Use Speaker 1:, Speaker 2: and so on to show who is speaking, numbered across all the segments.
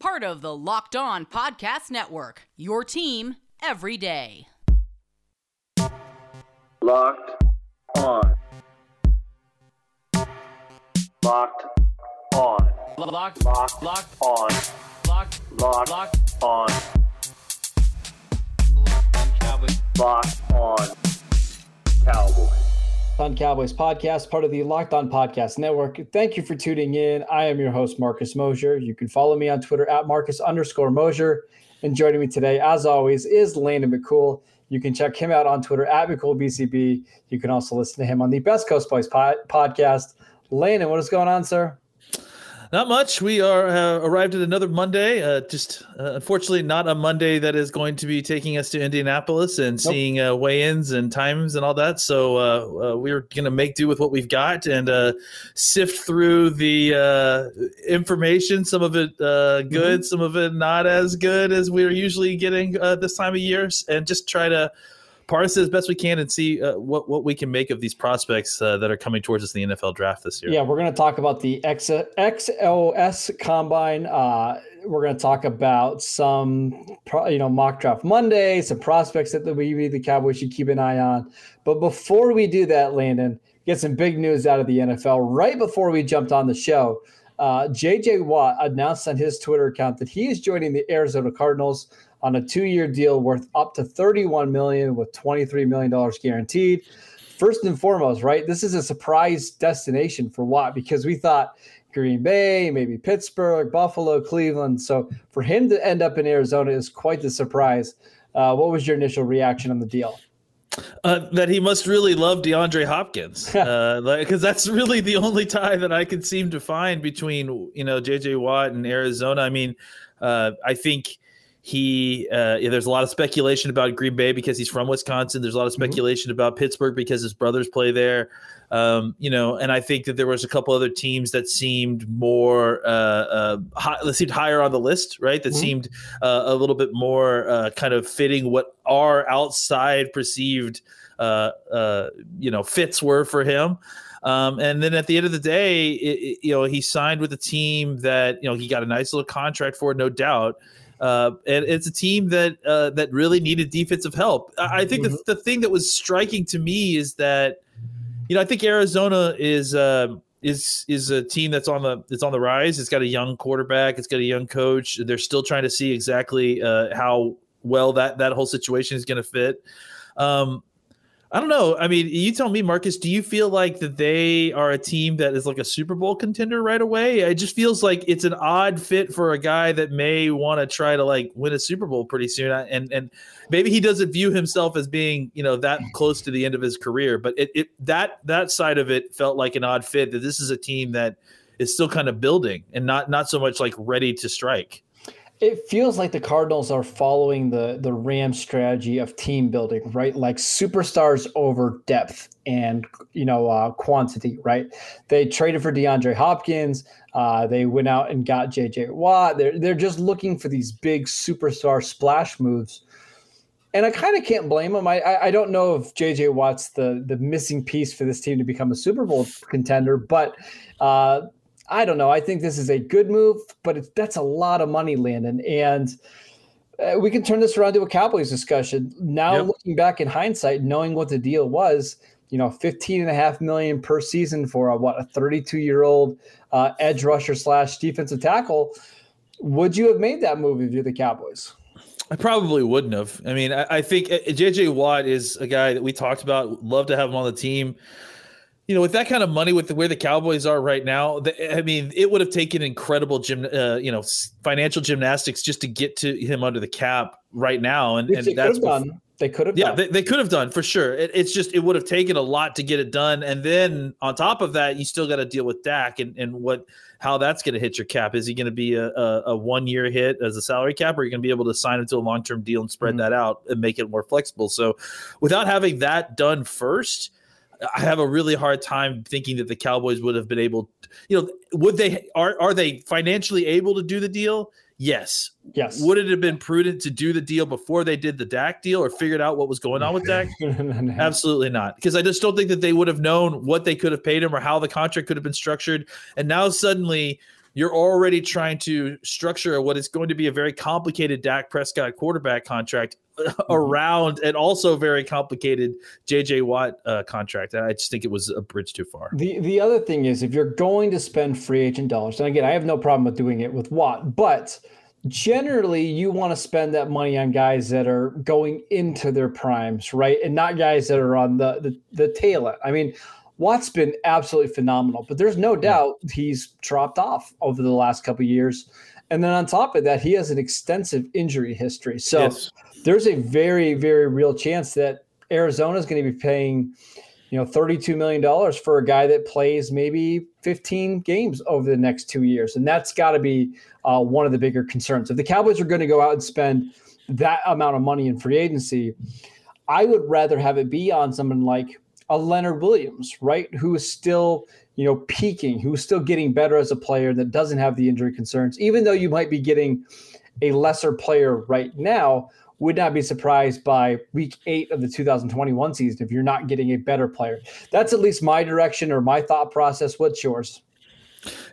Speaker 1: Part of the Locked On Podcast Network, your team every day.
Speaker 2: Locked on. Locked on.
Speaker 3: Locked,
Speaker 2: Locked
Speaker 3: locked,
Speaker 2: on.
Speaker 3: locked,
Speaker 2: Locked
Speaker 3: locked.
Speaker 2: on. Locked on. Cowboys.
Speaker 4: Locked on Cowboys podcast, part of the Locked On Podcast Network. Thank you for tuning in. I am your host, Marcus Mosher. You can follow me on Twitter at Marcus underscore Mosher. And joining me today, as always, is Landon McCool. You can check him out on Twitter at McCoolBCB. You can also listen to him on the Best Coast Boys pod- podcast. Landon, what is going on, sir?
Speaker 5: Not much. We are uh, arrived at another Monday. Uh, just uh, unfortunately, not a Monday that is going to be taking us to Indianapolis and
Speaker 4: Nope.
Speaker 5: seeing uh, weigh-ins and times and all that. So uh, uh, we're going to make do with what we've got and uh, sift through the uh, information. Some of it uh, good, some of it not as good as we're usually getting uh, this time of year, and just try to parse as best we can and see uh, what what we can make of these prospects uh, that are coming towards us in the NFL draft this year.
Speaker 4: Yeah, we're going to talk about the X- Exos Combine. Uh, we're going to talk about some, you know, mock draft Monday, some prospects that we the Cowboys should keep an eye on. But before we do that, Landon, get some big news out of the NFL. Right before we jumped on the show, uh, JJ Watt announced on his Twitter account that he is joining the Arizona Cardinals on a two-year deal worth up to 31 million with 23 million dollars guaranteed first and foremost, right? This is a surprise destination for Watt because we thought Green Bay, maybe Pittsburgh, Buffalo, Cleveland. So for him to end up in Arizona is quite the surprise. Uh, what was your initial reaction on the deal?
Speaker 5: Uh, that he must really love DeAndre Hopkins, uh, because that's really the only tie that I could seem to find between you know JJ Watt and Arizona. I mean, uh, I think he uh, yeah, there's a lot of speculation about Green Bay because he's from Wisconsin. There's a lot of speculation about Pittsburgh because his brothers play there. Um, you know, and I think that there was a couple other teams that seemed more uh, uh, high, that seemed higher on the list, right? That
Speaker 4: Mhm.
Speaker 5: seemed uh, a little bit more uh, kind of fitting what our outside perceived, uh, uh, you know, fits were for him. Um, and then at the end of the day, it, it- you know, he signed with a team that you know he got a nice little contract for, no doubt. Uh, and it's a team that uh, that really needed defensive help. I, I think the, the thing that was striking to me is that you know I think Arizona is uh, is is a team that's on the it's on the rise. It's got a young quarterback. It's got a young coach. They're still trying to see exactly uh, how well that that whole situation is going to fit. Um, I don't know. I mean, you tell me, Marcus. Do you feel like that they are a team that is like a Super Bowl contender right away? It just feels like it's an odd fit for a guy that may want to try to like win a Super Bowl pretty soon, and and maybe he doesn't view himself as being you know that close to the end of his career. But it, it that that side of it felt like an odd fit. That this is a team that is still kind of building and not not so much like ready to strike.
Speaker 4: It feels like the Cardinals are following the the Rams strategy of team building, right? Like superstars over depth and you know uh, quantity, right? They traded for DeAndre Hopkins. Uh, they went out and got JJ Watt. They're they're just looking for these big superstar splash moves. And I kind of can't blame them. I, I I don't know if JJ Watt's the the missing piece for this team to become a Super Bowl contender, but uh, I don't know. I think this is a good move, but it's, that's a lot of money, Landon. And uh, we can turn this around to a Cowboys discussion. Now,
Speaker 5: Yep.
Speaker 4: looking back in hindsight, knowing what the deal was, you know, 15 and a half million per season for a, what, a 32 year old uh, edge rusher slash defensive tackle. Would you have made that move if you're the Cowboys?
Speaker 5: I probably wouldn't have. I mean, I, I think uh, JJ Watt is a guy that we talked about. Love to have him on the team. You know, with that kind of money, with the, where the Cowboys are right now, the, I mean, it would have taken incredible gym, uh, you know, financial gymnastics just to get to him under the cap right now, and, and that's
Speaker 4: could have
Speaker 5: bef-
Speaker 4: done. They could have.
Speaker 5: Yeah,
Speaker 4: done.
Speaker 5: they, they could have done for sure. It, it's just it would have taken a lot to get it done, and then on top of that, you still got to deal with Dak and, and what how that's going to hit your cap. Is he going to be a, a, a one year hit as a salary cap, or are you going to be able to sign him to a long term deal and spread
Speaker 4: Mhm.
Speaker 5: that out and make it more flexible? So, without having that done first, I have a really hard time thinking that the Cowboys would have been able. You know, would they are are they financially able to do the deal? Yes.
Speaker 4: yes.
Speaker 5: Would it have been prudent to do the deal before they did the Dak deal or figured out what was going on with Dak? Absolutely not. Because I just don't think that they would have known what they could have paid him or how the contract could have been structured. And now suddenly you're already trying to structure what is going to be a very complicated Dak Prescott quarterback contract around an also very complicated JJ Watt uh, contract. I just think it was a bridge too far.
Speaker 4: The the other thing is if you're going to spend free agent dollars, and again, I have no problem with doing it with Watt, but generally you want to spend that money on guys that are going into their primes, right? And not guys that are on the the, the tail end. I mean, Watt's been absolutely phenomenal, but there's no doubt he's dropped off over the last couple of years. And then on top of that, he has an extensive injury history. So
Speaker 5: Yes.
Speaker 4: there's a very, very real chance that Arizona is going to be paying, you know, $32 million for a guy that plays maybe 15 games over the next two years. And that's got to be uh, one of the bigger concerns. If the Cowboys are going to go out and spend that amount of money in free agency, I would rather have it be on someone like a Leonard Williams, right? Who is still, you know, peaking, who's still getting better as a player that doesn't have the injury concerns, even though you might be getting a lesser player right now. Would not be surprised by week eight of the 2021 season if you're not getting a better player. That's at least my direction or my thought process. What's yours?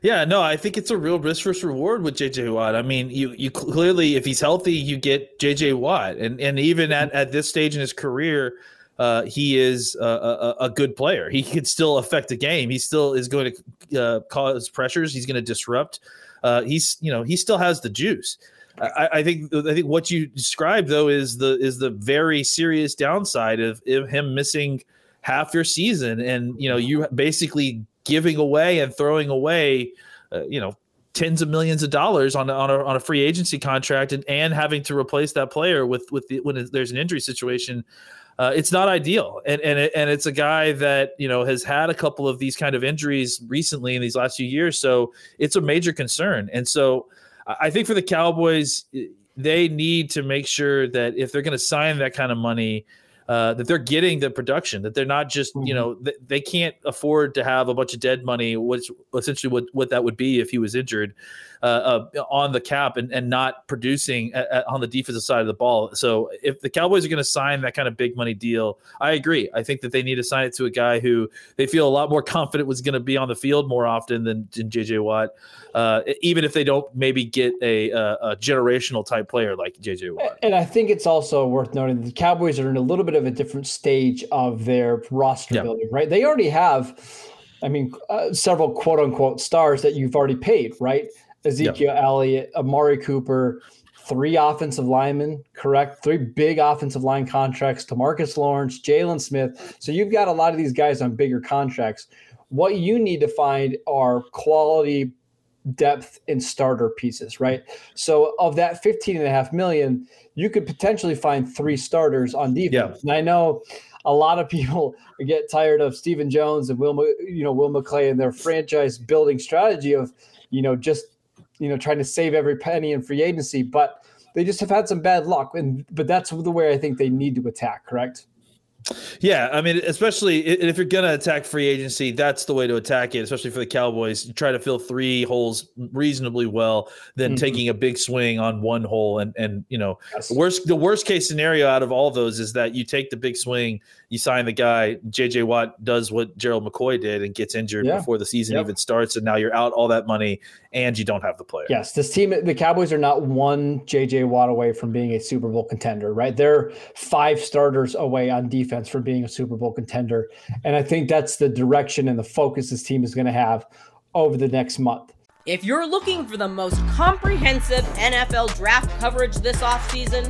Speaker 5: Yeah, no, I think it's a real risk versus reward with JJ Watt. I mean, you you clearly, if he's healthy, you get JJ Watt, and and even at, at this stage in his career, uh, he is a, a, a good player. He could still affect the game. He still is going to uh, cause pressures. He's going to disrupt. Uh, he's you know he still has the juice. I, I think I think what you described though is the is the very serious downside of, of him missing half your season, and you know you basically giving away and throwing away, uh, you know, tens of millions of dollars on on a, on a free agency contract, and, and having to replace that player with with the, when there's an injury situation. Uh, it's not ideal, and and it, and it's a guy that you know has had a couple of these kind of injuries recently in these last few years, so it's a major concern. And so, I think for the Cowboys, they need to make sure that if they're going to sign that kind of money, uh, that they're getting the production, that they're not just, you know, th- they can't afford to have a bunch of dead money, which essentially what, what that would be if he was injured on the cap and, and not producing on the defensive side of the ball. So if the Cowboys are going to sign that kind of big money deal, I agree. I think that they need to sign it to a guy who they feel a lot more confident was going to be on the field more often than, than JJ Watt, uh, even if they don't maybe get a, a, a generational type player like JJ Watt.
Speaker 4: And I think it's also worth noting the Cowboys are in a little bit of a different stage of their roster
Speaker 5: Yeah.
Speaker 4: building, right? They already have, I mean, uh, several quote unquote stars that you've already paid, right? Ezekiel Elliott, Amari Cooper, three offensive linemen, correct? Three big offensive line contracts to Marcus Lawrence, Jaylon Smith. So you've got a lot of these guys on bigger contracts. What you need to find are quality depth and starter pieces, right? So of that 15 and a half million, you could potentially find three starters on defense. And I know a lot of people get tired of Stephen Jones and Will, you know, Will McClay and their franchise building strategy of, you know, just, you know, trying to save every penny in free agency, but they just have had some bad luck. And, but that's the way I think they need to attack, correct?
Speaker 5: Yeah, I mean, especially if you're gonna attack free agency, that's the way to attack it. Especially for the Cowboys, you try to fill three holes reasonably well, than
Speaker 4: Mhm.
Speaker 5: taking a big swing on one hole. And and you know,
Speaker 4: Yes.
Speaker 5: worst the worst case scenario out of all those is that you take the big swing, you sign the guy. JJ Watt does what Gerald McCoy did and gets injured
Speaker 4: Yeah.
Speaker 5: before the season
Speaker 4: Yep.
Speaker 5: even starts, and now you're out all that money and you don't have the player.
Speaker 4: Yes, this team, the Cowboys are not one JJ Watt away from being a Super Bowl contender, right? They're five starters away on defense from being a Super Bowl contender. And I think that's the direction and the focus this team is going to have over the next month.
Speaker 6: If you're looking for the most comprehensive NFL draft coverage this offseason,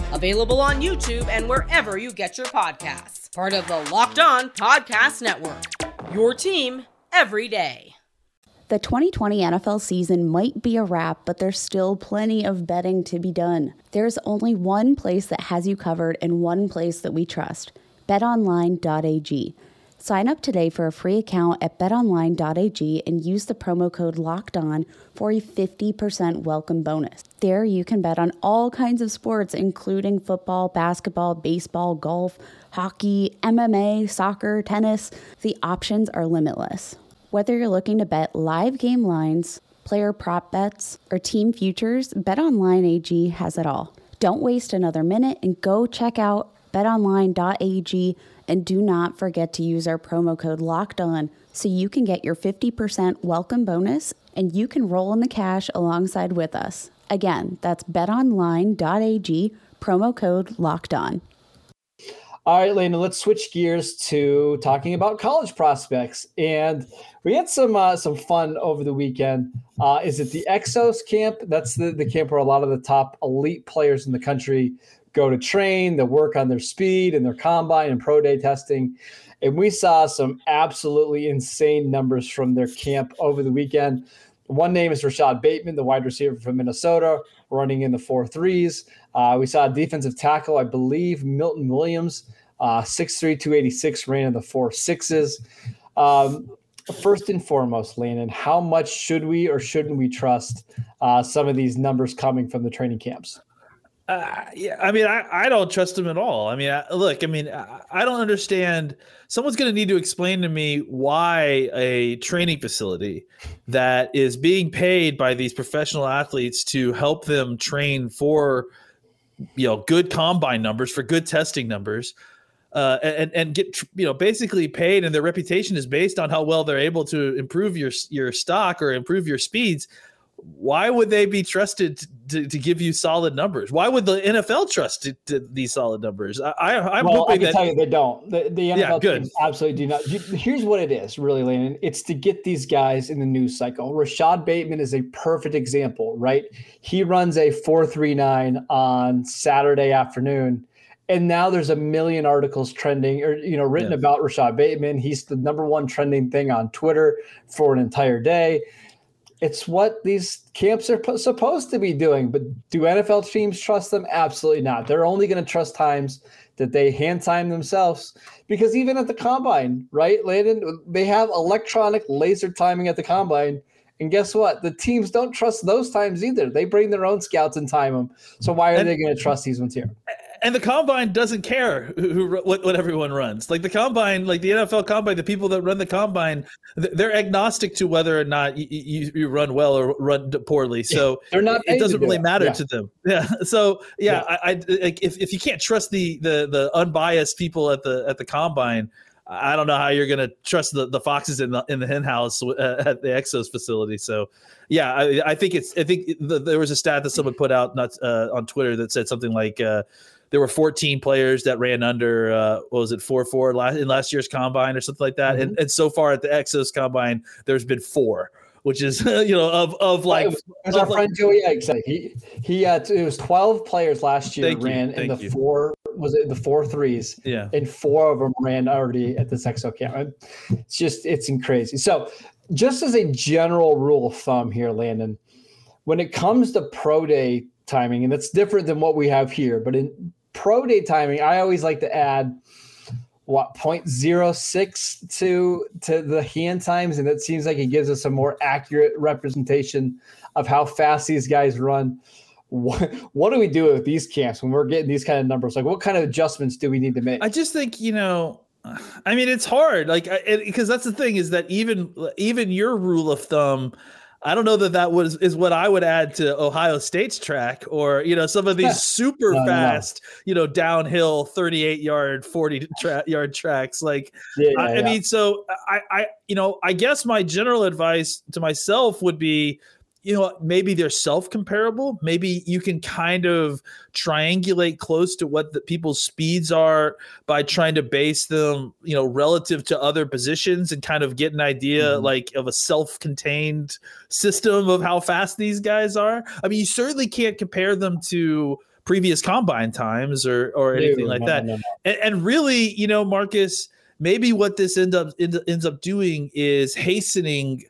Speaker 6: available on YouTube and wherever you get your podcasts. Part of the Locked On Podcast Network. Your team every day.
Speaker 7: The 2020 NFL season might be a wrap, but there's still plenty of betting to be done. There's only one place that has you covered and one place that we trust betonline.ag. Sign up today for a free account at betonline.ag and use the promo code locked on for a 50% welcome bonus. There you can bet on all kinds of sports, including football, basketball, baseball, golf, hockey, MMA, soccer, tennis. The options are limitless. Whether you're looking to bet live game lines, player prop bets, or team futures, BetOnline AG has it all. Don't waste another minute and go check out betonline.ag and do not forget to use our promo code locked on so you can get your 50% welcome bonus and you can roll in the cash alongside with us. Again, that's betonline.ag, promo code locked on.
Speaker 4: All right, Lena, let's switch gears to talking about college prospects. And we had some uh, some fun over the weekend. Uh, is it the Exos camp? That's the, the camp where a lot of the top elite players in the country go to train, they'll work on their speed and their combine and pro day testing. And we saw some absolutely insane numbers from their camp over the weekend. One name is Rashod Bateman, the wide receiver from Minnesota, running in the four threes. Uh, we saw a defensive tackle, I believe, Milton Williams, uh, 6'3, 286, ran in the four sixes. Um, first and foremost, Landon, how much should we or shouldn't we trust uh, some of these numbers coming from the training camps?
Speaker 5: Uh, yeah, I mean, I, I don't trust him at all. I mean, I, look, I mean, I, I don't understand. Someone's going to need to explain to me why a training facility that is being paid by these professional athletes to help them train for, you know, good combine numbers, for good testing numbers, uh, and and get you know basically paid, and their reputation is based on how well they're able to improve your your stock or improve your speeds why would they be trusted to, to, give you solid numbers? Why would the NFL trust to, to these solid numbers? I, I am
Speaker 4: well,
Speaker 5: hoping
Speaker 4: I can
Speaker 5: that
Speaker 4: tell you they don't. The, the NFL
Speaker 5: yeah, good.
Speaker 4: absolutely do not. Here's what it is, really, Landon. It's to get these guys in the news cycle. Rashod Bateman is a perfect example, right? He runs a four three nine on Saturday afternoon. And now there's a million articles trending or you know written yeah. about Rashod Bateman. He's the number one trending thing on Twitter for an entire day it's what these camps are p- supposed to be doing. But do NFL teams trust them? Absolutely not. They're only going to trust times that they hand time themselves because even at the combine, right, Landon, they have electronic laser timing at the combine. And guess what? The teams don't trust those times either. They bring their own scouts and time them. So why are and, they going to trust these ones here?
Speaker 5: And the combine doesn't care who, who, what, what everyone runs. Like the combine, like the NFL combine, the people that run the combine, they're agnostic to whether or not you, you, you run well or run poorly. So
Speaker 4: they're not.
Speaker 5: It doesn't really matter
Speaker 4: yeah.
Speaker 5: to them. Yeah. So yeah, yeah. I, I like if, if you can't trust the the the unbiased people at the at the combine. I don't know how you're going to trust the, the foxes in the in the hen house uh, at the Exos facility. So, yeah, I, I think it's I think the, there was a stat that someone put out not uh, on Twitter that said something like uh, there were 14 players that ran under uh, what was it four four last in last year's combine or something like that, mm-hmm. and and so far at the Exos combine, there's been four which is you know of of like
Speaker 4: as our friend Joey Egg said he he uh it was 12 players last year ran in the
Speaker 5: you.
Speaker 4: four was it the four threes?
Speaker 5: Yeah.
Speaker 4: And four of them ran already at this exo camp. It's just it's crazy. So just as a general rule of thumb here Landon when it comes to pro day timing and it's different than what we have here but in pro day timing, I always like to add what 0.06 to to the hand times, and it seems like it gives us a more accurate representation of how fast these guys run. What, what do we do with these camps when we're getting these kind of numbers? Like, what kind of adjustments do we need to make?
Speaker 5: I just think you know, I mean, it's hard, like because that's the thing is that even even your rule of thumb I don't know that that was is what I would add to Ohio State's track or you know some of these super no, fast no. you know downhill 38 yard 40 tra- yard tracks like yeah, I, yeah. I mean so I I you know I guess my general advice to myself would be you know maybe they're self comparable maybe you can kind of triangulate close to what the people's speeds are by trying to base them you know relative to other positions and kind of get an idea mm-hmm. like of a self contained system of how fast these guys are i mean you certainly can't compare them to previous combine times or or anything like no, that no, no. And, and really you know marcus maybe what this end up end, ends up doing is hastening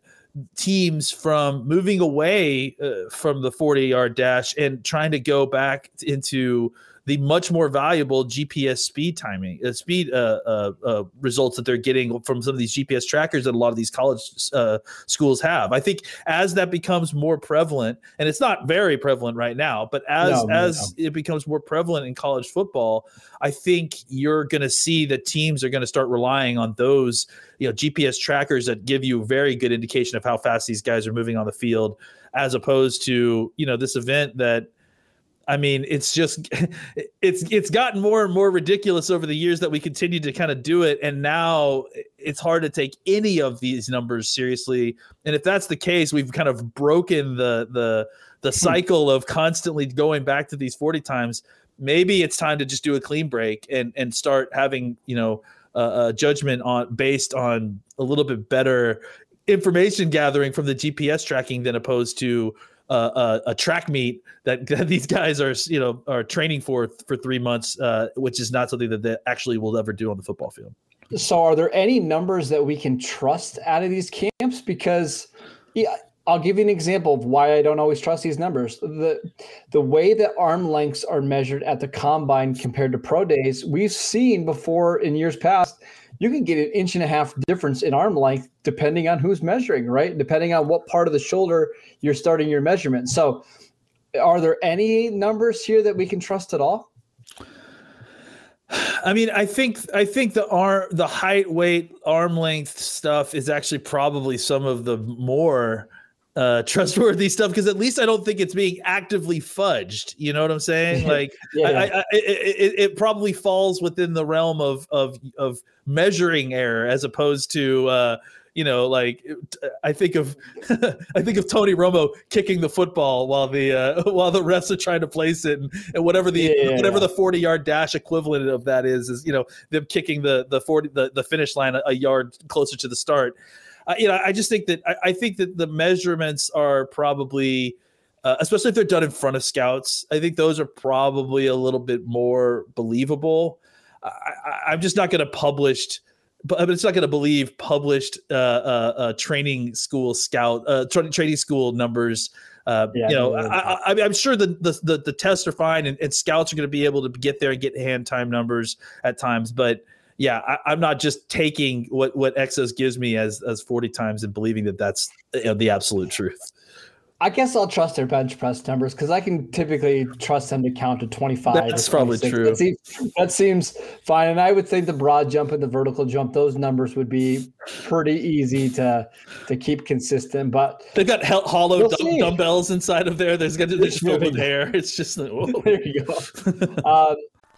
Speaker 5: teams from moving away uh, from the 40 yard dash and trying to go back into the much more valuable GPS speed timing, uh, speed uh, uh, uh, results that they're getting from some of these GPS trackers that a lot of these college uh, schools have. I think as that becomes more prevalent, and it's not very prevalent right now, but as no, as no. it becomes more prevalent in college football, I think you're going to see that teams are going to start relying on those you know GPS trackers that give you a very good indication of how fast these guys are moving on the field, as opposed to you know this event that I mean, it's just it's it's gotten more and more ridiculous over the years that we continue to kind of do it, and now it's hard to take any of these numbers seriously. And if that's the case, we've kind of broken the the the hmm. cycle of constantly going back to these forty times. Maybe it's time to just do a clean break and and start having you know a, a judgment on based on a little bit better information gathering from the GPS tracking than opposed to a, a, track meet that, that, these guys are you know are training for for three months, uh, which is not something that they actually will ever do on the football field.
Speaker 4: So, are there any numbers that we can trust out of these camps? Because yeah, I'll give you an example of why I don't always trust these numbers. The the way that arm lengths are measured at the combine compared to pro days, we've seen before in years past you can get an inch and a half difference in arm length depending on who's measuring, right? Depending on what part of the shoulder you're starting your measurement. So, are there any numbers here that we can trust at all?
Speaker 5: I mean, I think I think the arm, the height, weight, arm length stuff is actually probably some of the more uh trustworthy stuff because at least I don't think it's being actively fudged. You know what I'm saying? Like, yeah. I, I, it, it, probably falls within the realm of of of measuring error as opposed to uh you know like i think of i think of tony romo kicking the football while the uh, while the refs are trying to place it and, and whatever the yeah. whatever the 40 yard dash equivalent of that is is you know them kicking the the 40 the, the finish line a, a yard closer to the start uh, you know, I just think that I, I, think that the measurements are probably, uh, especially if they're done in front of scouts, I think those are probably a little bit more believable. I, am just not going to publish, but it's not going to believe published uh, uh, uh, training school scout uh, tra- training school numbers. Yeah, you know, I, am sure the, the, the the tests are fine, and, and scouts are going to be able to get there and get hand time numbers at times, but yeah, I, am not just taking what what Exos gives me as as 40 times and believing that that's you know, the absolute truth.
Speaker 4: I guess I'll trust their bench press numbers because I can typically trust them to count to 25.
Speaker 5: That's probably true.
Speaker 4: That seems, that seems, fine. And I would think the broad jump and the vertical jump, those numbers would be pretty easy to to keep consistent. But
Speaker 5: they've got hollow dumb, dumbbells inside of there. There's got to just filled with hair. It's just like,
Speaker 4: there you go. um,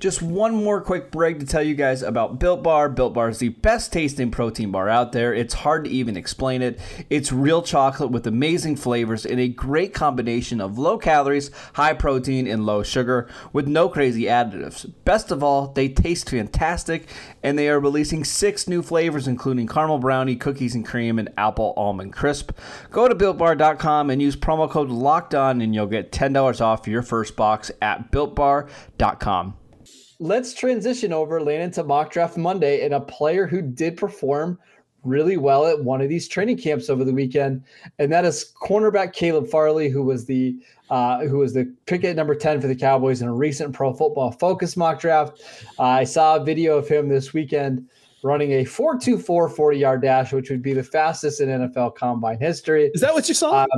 Speaker 8: Just one more quick break to tell you guys about Built Bar. Built Bar is the best tasting protein bar out there. It's hard to even explain it. It's real chocolate with amazing flavors and a great combination of low calories, high protein, and low sugar with no crazy additives. Best of all, they taste fantastic and they are releasing six new flavors, including caramel brownie, cookies and cream, and apple almond crisp. Go to builtbar.com and use promo code LOCKED ON and you'll get $10 off your first box at builtbar.com.
Speaker 4: let's transition over, land into mock draft Monday, and a player who did perform really well at one of these training camps over the weekend, and that is cornerback Caleb Farley, who was the uh, who was the pick at number ten for the Cowboys in a recent Pro Football Focus mock draft. Uh, I saw a video of him this weekend running a 424 40 yard dash, which would be the fastest in NFL combine history.
Speaker 5: Is that what you saw? Um,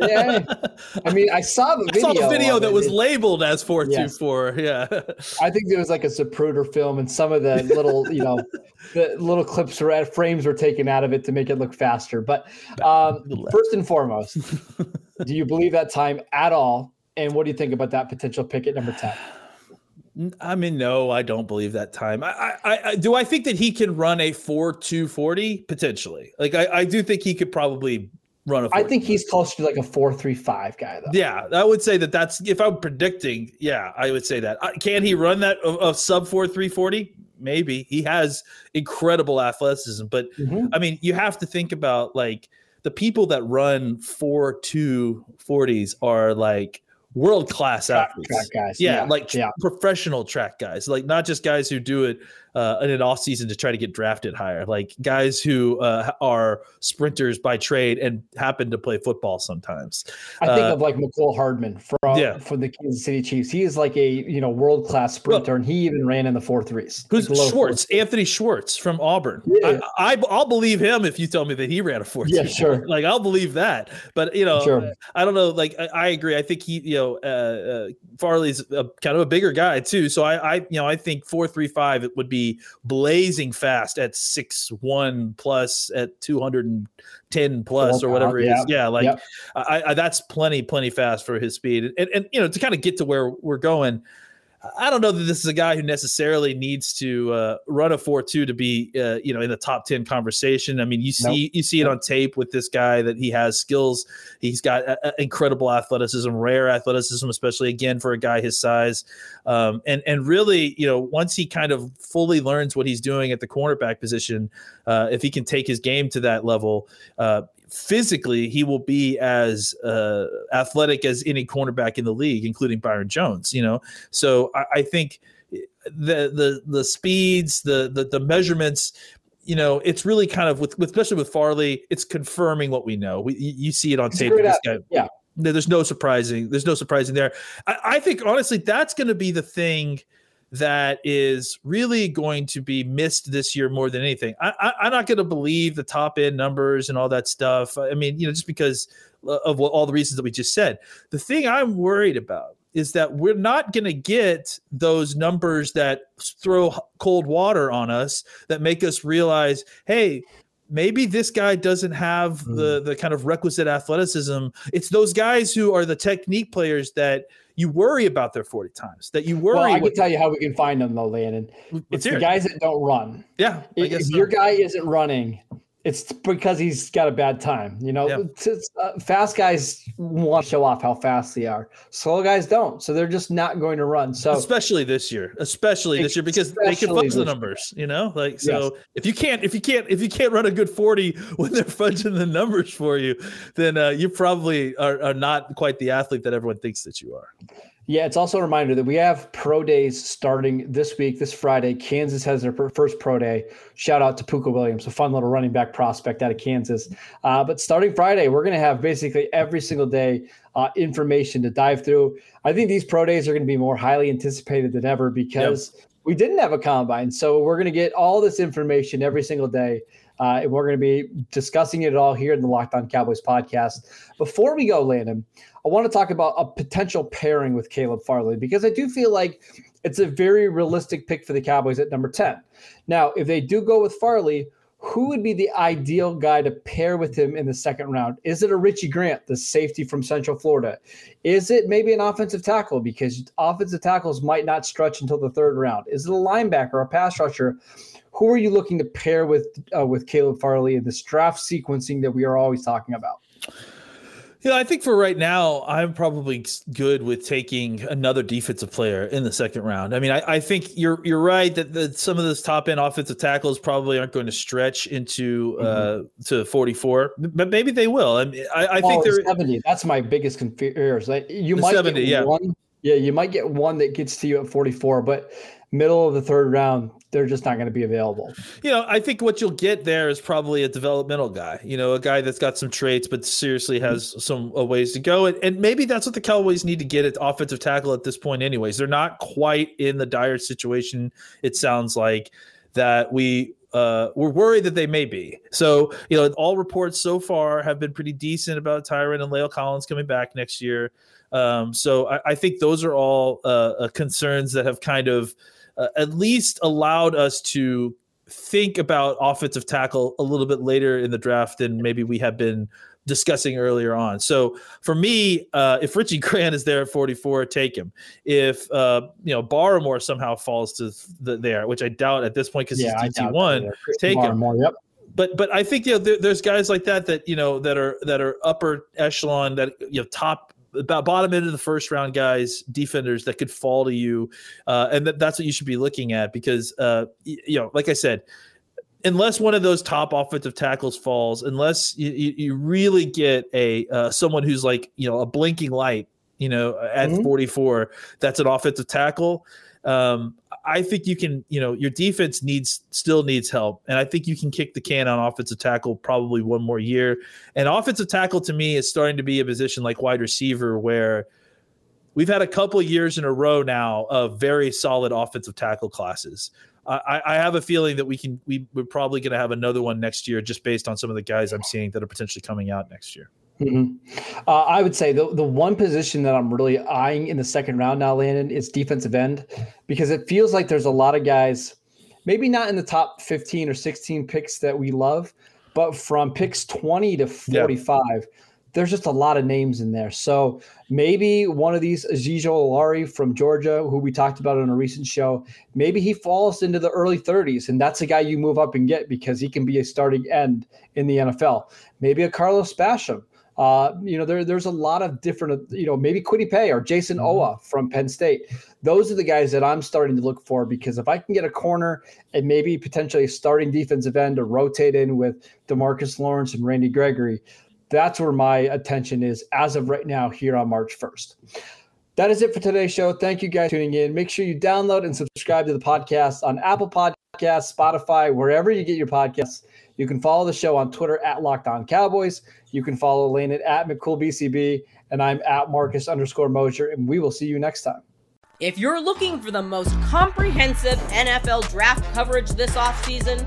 Speaker 4: yeah. I mean, I saw the video.
Speaker 5: I saw the video that was labeled as 424. Yes. Yeah.
Speaker 4: I think there was like a Zapruder film and some of the little, you know, the little clips were frames were taken out of it to make it look faster. But um, first and foremost, do you believe that time at all? And what do you think about that potential pick at number 10?
Speaker 5: I mean, no, I don't believe that time. I, I, I do. I think that he can run a four two forty potentially. Like I, I do think he could probably run a.
Speaker 4: I think he's closer to like a four three five guy though.
Speaker 5: Yeah, I would say that that's if I'm predicting. Yeah, I would say that. Can he run that a, of sub four three forty? Maybe he has incredible athleticism, but mm-hmm. I mean, you have to think about like the people that run four two forties are like world class athletes.
Speaker 4: Track guys.
Speaker 5: Yeah, yeah. like yeah. professional track guys, like not just guys who do it uh, in an off season to try to get drafted higher, like guys who uh, are sprinters by trade and happen to play football sometimes.
Speaker 4: I think uh, of like Mecole Hardman from yeah. from the Kansas City Chiefs. He is like a you know world class sprinter, well, and he even ran in the four threes.
Speaker 5: Who's Schwartz? Anthony Schwartz from Auburn. Yeah. I, I will believe him if you tell me that he ran a four.
Speaker 4: Yeah, sure.
Speaker 5: Like I'll believe that, but you know, sure. I don't know. Like I, I agree. I think he, you know, uh, uh, Farley's a, kind of a bigger guy too. So I, I, you know, I think four three five it would be blazing fast at six one plus at 210 plus or whatever it is. Yeah, like yep. I, I, that's plenty, plenty fast for his speed. And, and you know, to kind of get to where we're going, I don't know that this is a guy who necessarily needs to uh, run a four-two to be, uh, you know, in the top ten conversation. I mean, you see, nope. you see it on tape with this guy that he has skills. He's got incredible athleticism, rare athleticism, especially again for a guy his size. Um, and and really, you know, once he kind of fully learns what he's doing at the cornerback position, uh, if he can take his game to that level, uh, physically he will be as uh, athletic as any cornerback in the league, including Byron Jones. You know, so I, I think the the the speeds, the the, the measurements you know, it's really kind of with, with, especially with Farley, it's confirming what we know. We you see it on tape. This guy,
Speaker 4: yeah.
Speaker 5: There's no surprising. There's no surprising there. I, I think honestly, that's going to be the thing that is really going to be missed this year more than anything. I, am not going to believe the top end numbers and all that stuff. I mean, you know, just because of all the reasons that we just said. The thing I'm worried about is that we're not going to get those numbers that throw cold water on us that make us realize, hey, maybe this guy doesn't have mm. the the kind of requisite athleticism. It's those guys who are the technique players that you worry about their 40 times that you worry. Well,
Speaker 4: I can tell you how we can find them though, Landon. It's the guys that don't run.
Speaker 5: Yeah.
Speaker 4: If so. your guy isn't running, it's because he's got a bad time. You know, yeah. uh, fast guys want to show off how fast they are. Slow guys don't, so they're just not going to run. So
Speaker 5: especially this year, especially this year because they can fudge the numbers. You know, like so yes. if you can't if you can't if you can't run a good forty when they're fudging the numbers for you, then uh, you probably are, are not quite the athlete that everyone thinks that you are.
Speaker 4: Yeah, it's also a reminder that we have pro days starting this week, this Friday. Kansas has their first pro day. Shout out to Pooka Williams, a fun little running back prospect out of Kansas. Uh, but starting Friday, we're going to have basically every single day uh, information to dive through. I think these pro days are going to be more highly anticipated than ever because yep. we didn't have a combine. So we're going to get all this information every single day. Uh, and we're going to be discussing it all here in the Locked On Cowboys podcast. Before we go, Landon, I want to talk about a potential pairing with Caleb Farley because I do feel like it's a very realistic pick for the Cowboys at number 10. Now, if they do go with Farley, who would be the ideal guy to pair with him in the second round? Is it a Richie Grant, the safety from Central Florida? Is it maybe an offensive tackle because offensive tackles might not stretch until the third round? Is it a linebacker, a pass rusher? Who are you looking to pair with uh, with Caleb Farley in this draft sequencing that we are always talking about?
Speaker 5: Yeah, I think for right now, I'm probably good with taking another defensive player in the second round. I mean, I, I think you're you're right that some of those top end offensive tackles probably aren't going to stretch into uh, mm-hmm. uh, to 44, but maybe they will. I, mean, I, I think they're
Speaker 4: 70. That's my biggest. Like you might 70,
Speaker 5: yeah.
Speaker 4: one Yeah, you might get one that gets to you at 44, but middle of the third round, they're just not going to be available.
Speaker 5: You know, I think what you'll get there is probably a developmental guy. You know, a guy that's got some traits, but seriously has some uh, ways to go. And, and maybe that's what the Cowboys need to get at offensive tackle at this point. Anyways, they're not quite in the dire situation. It sounds like that we uh, we're worried that they may be. So, you know, all reports so far have been pretty decent about Tyron and La'el Collins coming back next year. Um, so I, I, think those are all uh, uh, concerns that have kind of uh, at least allowed us to think about offensive tackle a little bit later in the draft than maybe we have been discussing earlier on. So for me, uh, if Richie Grant is there at 44, take him. If uh, you know Barmore somehow falls to the, there, which I doubt at this point because yeah, he's DT one, take Barmore, him. Yep. But but I think you know there, there's guys like that that you know that are that are upper echelon that you know top about bottom end of the first round guys, defenders that could fall to you, uh, and that, that's what you should be looking at because uh, you know, like I said, unless one of those top offensive tackles falls, unless you, you really get a uh, someone who's like you know a blinking light, you know, at mm-hmm. 44, that's an offensive tackle. Um, I think you can, you know, your defense needs still needs help, and I think you can kick the can on offensive tackle probably one more year. And offensive tackle to me is starting to be a position like wide receiver where we've had a couple years in a row now of very solid offensive tackle classes. I, I have a feeling that we can we, we're probably going to have another one next year just based on some of the guys I'm seeing that are potentially coming out next year.
Speaker 4: Mm-hmm. Uh, I would say the the one position that I'm really eyeing in the second round now, Landon, is defensive end because it feels like there's a lot of guys, maybe not in the top 15 or 16 picks that we love, but from picks 20 to 45. Yeah there's just a lot of names in there. So maybe one of these Azeez Ojulari from Georgia, who we talked about on a recent show, maybe he falls into the early 30s, and that's a guy you move up and get because he can be a starting end in the NFL. Maybe a Carlos Basham. Uh, you know, there, there's a lot of different, you know, maybe Kwity Paye or Jason mm-hmm. Oweh from Penn State. Those are the guys that I'm starting to look for because if I can get a corner and maybe potentially a starting defensive end to rotate in with Demarcus Lawrence and Randy Gregory, that's where my attention is as of right now here on March 1st. That is it for today's show. Thank you guys for tuning in. Make sure you download and subscribe to the podcast on Apple Podcasts, Spotify, wherever you get your podcasts. You can follow the show on Twitter at Locked On Cowboys. You can follow Lane at McCoolBCB, and I'm at Marcus underscore Mosher, and we will see you next time.
Speaker 6: If you're looking for the most comprehensive NFL draft coverage this offseason,